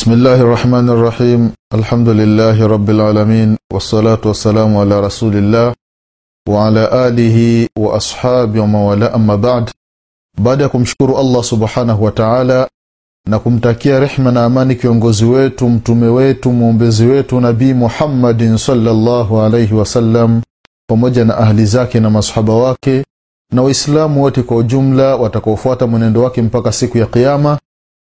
بسم الله الرحمن الرحيم الحمد لله رب العالمين والصلاة والسلام على رسول الله وعلى آله وأصحابه ومن والاه أما بعد baada ya kumshukuru allah subhanahu wa taala na kumtakia rehma na amani kiongozi wetu mtume wetu mwombezi wetu nabii muhammadin salllahu alaihi wasallam pamoja na ahli zake na masahaba wake na waislamu wote kwa ujumla watakaofuata mwenendo wake mpaka siku ya kiama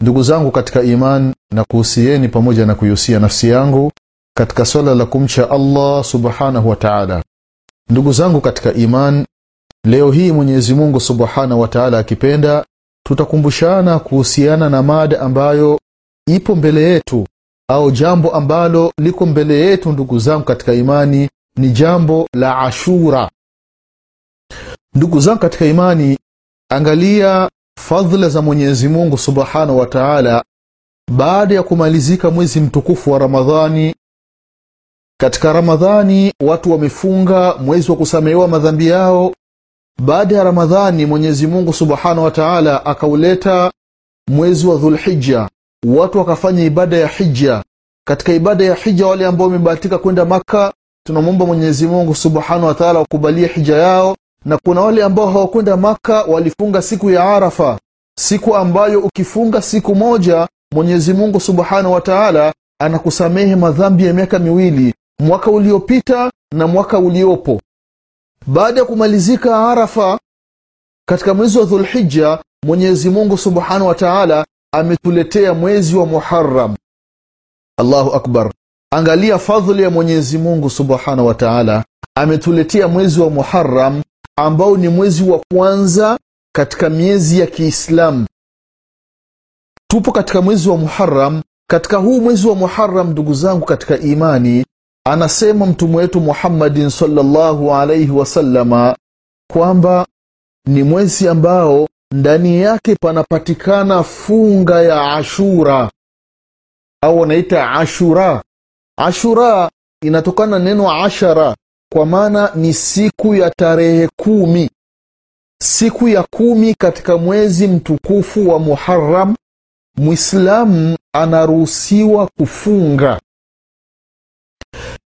ndugu zangu katika iman na kuhusieni pamoja na kuihusia nafsi yangu katika swala la kumcha allah subhanahu wa taala. Ndugu zangu katika iman leo hii mwenyezi mungu subhanahu wa taala akipenda tutakumbushana kuhusiana na mada ambayo ipo mbele yetu au jambo ambalo liko mbele yetu ndugu zangu katika imani ni jambo la ashura. Ndugu zangu katika imani angalia fadhila za mwenyezi mungu subhanahu wa taala baada ya kumalizika mwezi mtukufu wa ramadhani. Katika ramadhani watu wamefunga mwezi wa kusamehewa madhambi yao. Baada ya ramadhani mwenyezi mungu subhanahu wa taala akauleta mwezi wa dhulhija watu wakafanya ibada ya hija katika ibada ya hija wale ambao wamebahatika kwenda makka tunamwomba mwenyezi mungu subhanahu wa taala wakubalie hija yao na kuna wale ambao hawakwenda maka walifunga siku ya arafa siku ambayo ukifunga siku moja mwenyezi mungu subhanahu wa anakusamehe madhambi ya miaka miwili mwaka uliopita na mwaka uliopo. Baada ya kumalizika arafa katika mwezi wa dhulhija mwenyezi mungu subhanahu wa taala ametuletea mwezi wa muharam allahu akbar. Angalia fadhli ya mwenyezi mungu subhanahu wa ametuletea mwezi wa muharam ambao ni mwezi wa kwanza katika miezi ya kiislamu tupo katika mwezi wa muharam katika huu mwezi wa muharam ndugu zangu katika imani anasema mtume wetu muhammadin salllahu alaihi wasallama kwamba ni mwezi ambao ndani yake panapatikana funga ya ashura au wanaita ashura. Ashura inatokana na neno ashara kwa maana ni siku ya tarehe kumi. Siku ya kumi katika mwezi mtukufu wa muharam mwislamu anaruhusiwa kufunga.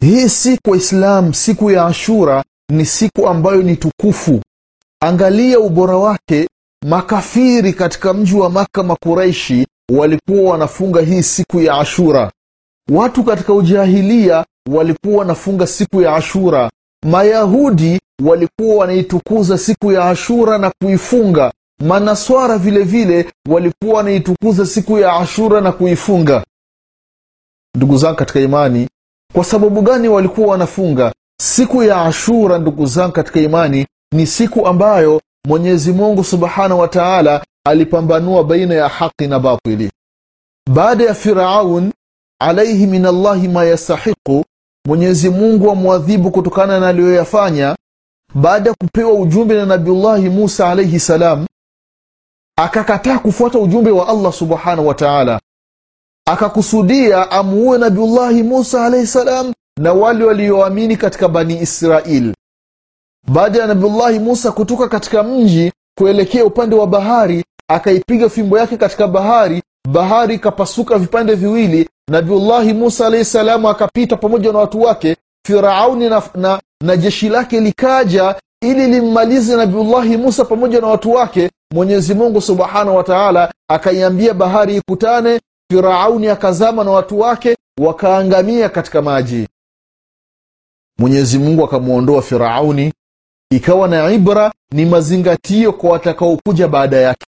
Hii siku waislamu siku ya ashura ni siku ambayo ni tukufu. Angalia ubora wake makafiri katika mji wa maka makuraishi walikuwa wanafunga hii siku ya ashura. Watu katika ujahilia walikuwa wanafunga siku ya ashura. Mayahudi walikuwa wanaitukuza siku ya ashura na kuifunga. Manaswara vile vile walikuwa wanaitukuza siku ya ashura na kuifunga. Ndugu zangu katika imani kwa sababu gani walikuwa wanafunga? Siku ya ashura ndugu zangu katika imani ni siku ambayo mwenyezi mungu subhanahu wa taala alipambanua baina ya haqi na batili. Baada ya firaun alaihi min allahi ma yastahiqu mwenyezi mungu amwadhibu kutokana na aliyoyafanya. Baada ya kupewa ujumbe na nabiullahi musa alaihi salam akakataa kufuata ujumbe wa allah subhanahu wa taala. Akakusudia amuue nabiullahi musa alaihi salam na wale walioamini katika bani israil. Baada ya nabiullahi musa kutoka katika mji kuelekea upande wa bahari akaipiga fimbo yake katika bahari bahari ikapasuka vipande viwili nabiullahi musa alahi salamu akapita pamoja na watu wake firauni na, na, na jeshi lake likaja ili limmalize nabiullahi musa pamoja na watu wake. Mwenyezi mungu subhanahu wa taala akaiambia bahari ikutane firauni akazama na watu wake wakaangamia katika maji. Mwenyezi mungu akamwondoa firauni. Ikawa na ibra ni mazingatio kwa watakaokuja baada yake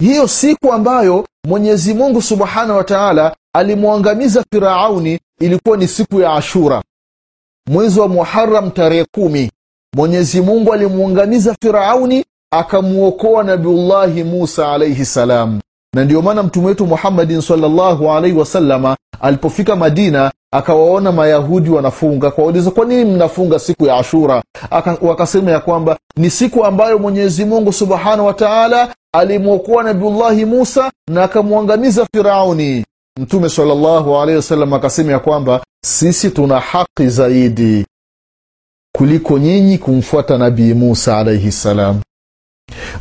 hiyo siku ambayo mwenyezi mungu subhanahu wa taala alimwangamiza firauni ilikuwa ni siku ya ashura. Mwezi wa muharam tarehe kumi mwenyezi mungu alimwangamiza firauni akamuokoa nabiullahi musa alaihi salam na ndiyo maana mtume wetu muhammadin salllahu alaihi wasalama alipofika madina akawaona mayahudi wanafunga. Akawauliza kwa nini mnafunga siku ya ashura? Aka, wakasema ya kwamba ni siku ambayo mwenyezi mungu subhanahu wa taala alimwokoa nabiullahi musa na akamwangamiza firauni. Mtume salllahu alaihi wasallam akasema ya kwamba sisi tuna haki zaidi kuliko nyinyi kumfuata nabii musa alaihi salam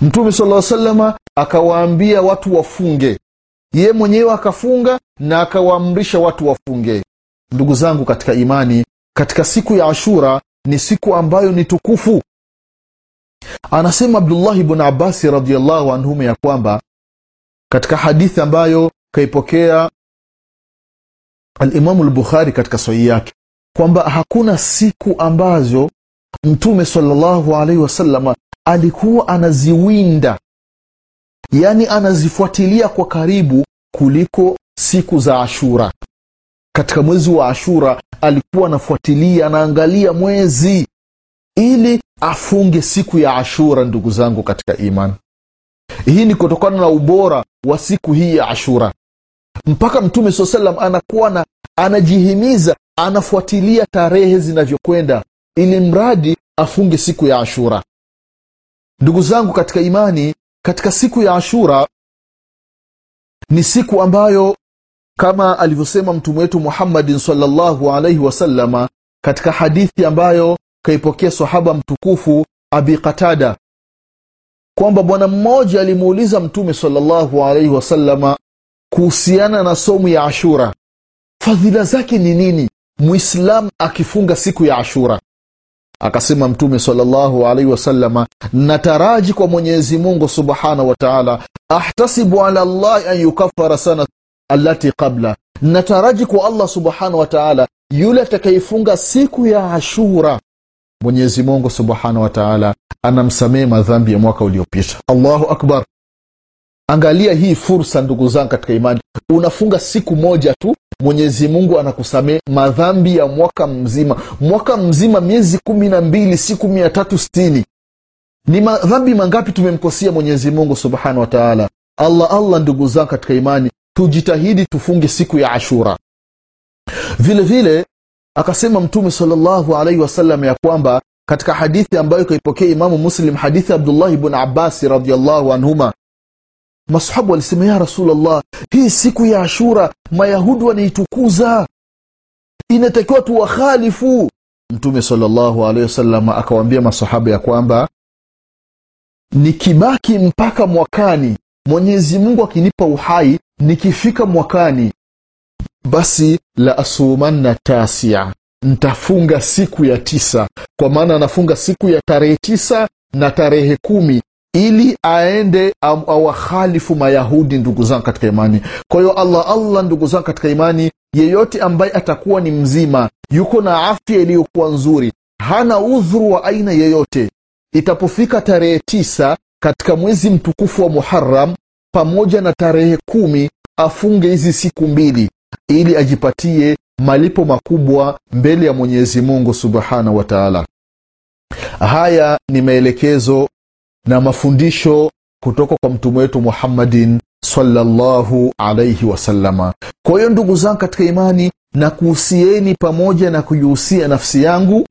mtume sala salama akawaambia watu wafunge. Ye mwenyewe akafunga na akawaamrisha watu wafunge. Ndugu zangu katika imani katika siku ya ashura ni siku ambayo ni tukufu. Anasema abdullahi bnu abasi radiallahu anhuma ya kwamba katika hadithi ambayo kaipokea alimamu lbukhari katika sahihi yake kwamba hakuna siku ambazo mtume salllahu alaihi wasalama alikuwa anaziwinda. Yaani anazifuatilia kwa karibu kuliko siku za ashura. Katika mwezi wa ashura alikuwa anafuatilia anaangalia mwezi ili afunge siku ya ashura ndugu zangu katika imani hii ni kutokana na ubora wa siku hii ya ashura. Mpaka mtume saa salam anakuwa na anajihimiza anafuatilia tarehe zinavyokwenda ili mradi afunge siku ya ashura ndugu zangu katika imani katika siku ya ashura ni siku ambayo kama alivyosema mtume wetu muhammadin salllahu alaihi wasalama katika hadithi ambayo kaipokea sahaba mtukufu abi qatada kwamba bwana mmoja alimuuliza mtume salllahu alaihi wasalama kuhusiana na somu ya ashura fadhila zake ni nini? Mwislamu akifunga siku ya ashura akasema mtume salllahu alaihi wasalama nataraji kwa mwenyezi mungu subhanahu wa taala ahtasibu ala llahi an yukafara sana allati qabla. Nataraji kwa allah subhanahu wa taala yule atakayefunga siku ya ashura. Mwenyezi mungu subhanahu wa taala anamsamehe madhambi ya mwaka uliopita. Allahu akbar. Angalia hii fursa ndugu zangu katika imani. Unafunga siku moja tu mwenyezi mungu anakusamehe. Madhambi ya mwaka mzima. Mwaka mzima miezi kumi na mbili siku mia tatu stini ni madhambi mangapi tumemkosia mwenyezi mungu subhanahu wa taala? Allah allah ndugu zangu katika imani tujitahidi tufunge siku ya ashura. Vile vile akasema mtume salllahu alaihi wasallam ya kwamba katika hadithi ambayo kaipokea imamu muslim hadithi abdullahi bn abasi radiallahu anhuma masahabu walisema ya rasulllah hii siku ya ashura mayahudi wanaitukuza. Inatakiwa tuwakhalifu. Mtume salllahu alehi wasallam akawaambia masahaba ya kwamba nikibaki mpaka mwakani mwenyezi mungu akinipa uhai nikifika mwakani basi la asumanna tasia ntafunga siku ya tisa. Kwa maana anafunga siku ya tarehe tisa na tarehe kumi ili aende awakhalifu mayahudi ndugu zangu katika imani. Kwa hiyo allah allah ndugu zangu katika imani yeyote ambaye atakuwa ni mzima yuko na afya iliyokuwa nzuri hana udhuru wa aina yeyote itapofika tarehe tisa katika mwezi mtukufu wa muharam pamoja na tarehe kumi afunge hizi siku mbili ili ajipatie malipo makubwa mbele ya mwenyezi mungu subhanahu wa taala. Haya ni maelekezo na mafundisho kutoka kwa mtume wetu muhammadin sallallahu alaihi wasallama kwa hiyo ndugu zangu katika imani na kuhusieni pamoja na kujihusia nafsi yangu.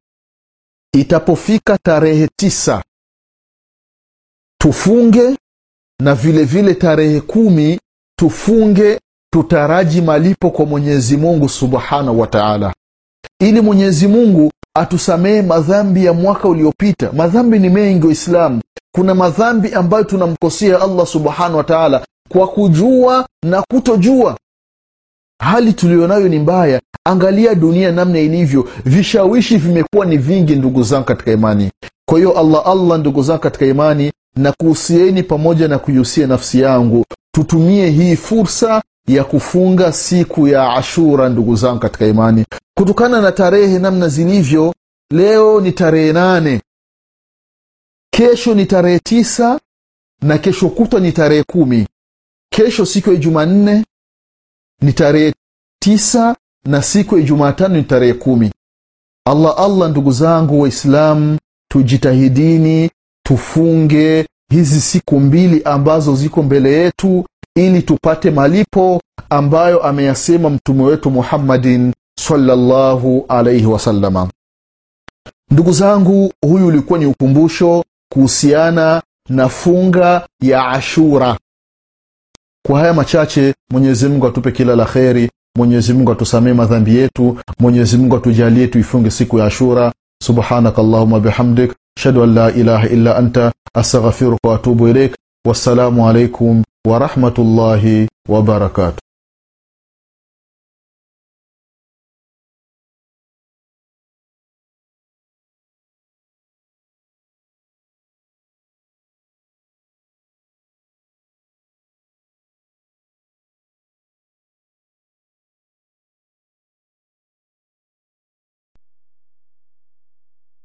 Itapofika tarehe tisa tufunge na vile vile tarehe kumi tufunge tutaraji malipo kwa mwenyezi mungu subhanahu wa taala. Ili mwenyezi mungu atusamehe madhambi ya mwaka uliopita. Madhambi ni mengi waislamu kuna madhambi ambayo tunamkosea allah subhanahu wa taala kwa kujua na kutojua. Hali tuliyonayo ni mbaya. Angalia dunia namna ilivyo. Vishawishi vimekuwa ni vingi ndugu zangu katika imani. Kwa hiyo allah allah ndugu zangu katika imani na kuhusieni pamoja na kuihusia nafsi yangu. Tutumie hii fursa ya kufunga siku ya ashura ndugu zangu katika imani. Kutokana na tarehe namna zilivyo leo ni tarehe nane kesho ni tarehe tisa na kesho kutwa ni tarehe kumi. Kesho siku ya jumanne ni tarehe tisa na siku ya jumatano ni tarehe kumi. Allah allah ndugu zangu waislamu tujitahidini tufunge hizi siku mbili ambazo ziko mbele yetu ili tupate malipo ambayo ameyasema mtume wetu muhammadin salllahu alaihi wasalama ndugu zangu huyu ulikuwa ni ukumbusho kuhusiana na funga ya ashura. Kwa haya machache mwenyezi mungu atupe kila la kheri mwenyezi mungu atusamee madhambi yetu mwenyezi mungu atujalie tuifunge siku ya ashura. Subhanaka allahuma bihamdik ashhadu an la ilaha illa anta astaghfiruka waatubu ilaik wassalamu alaikum wa rahmatullahi wa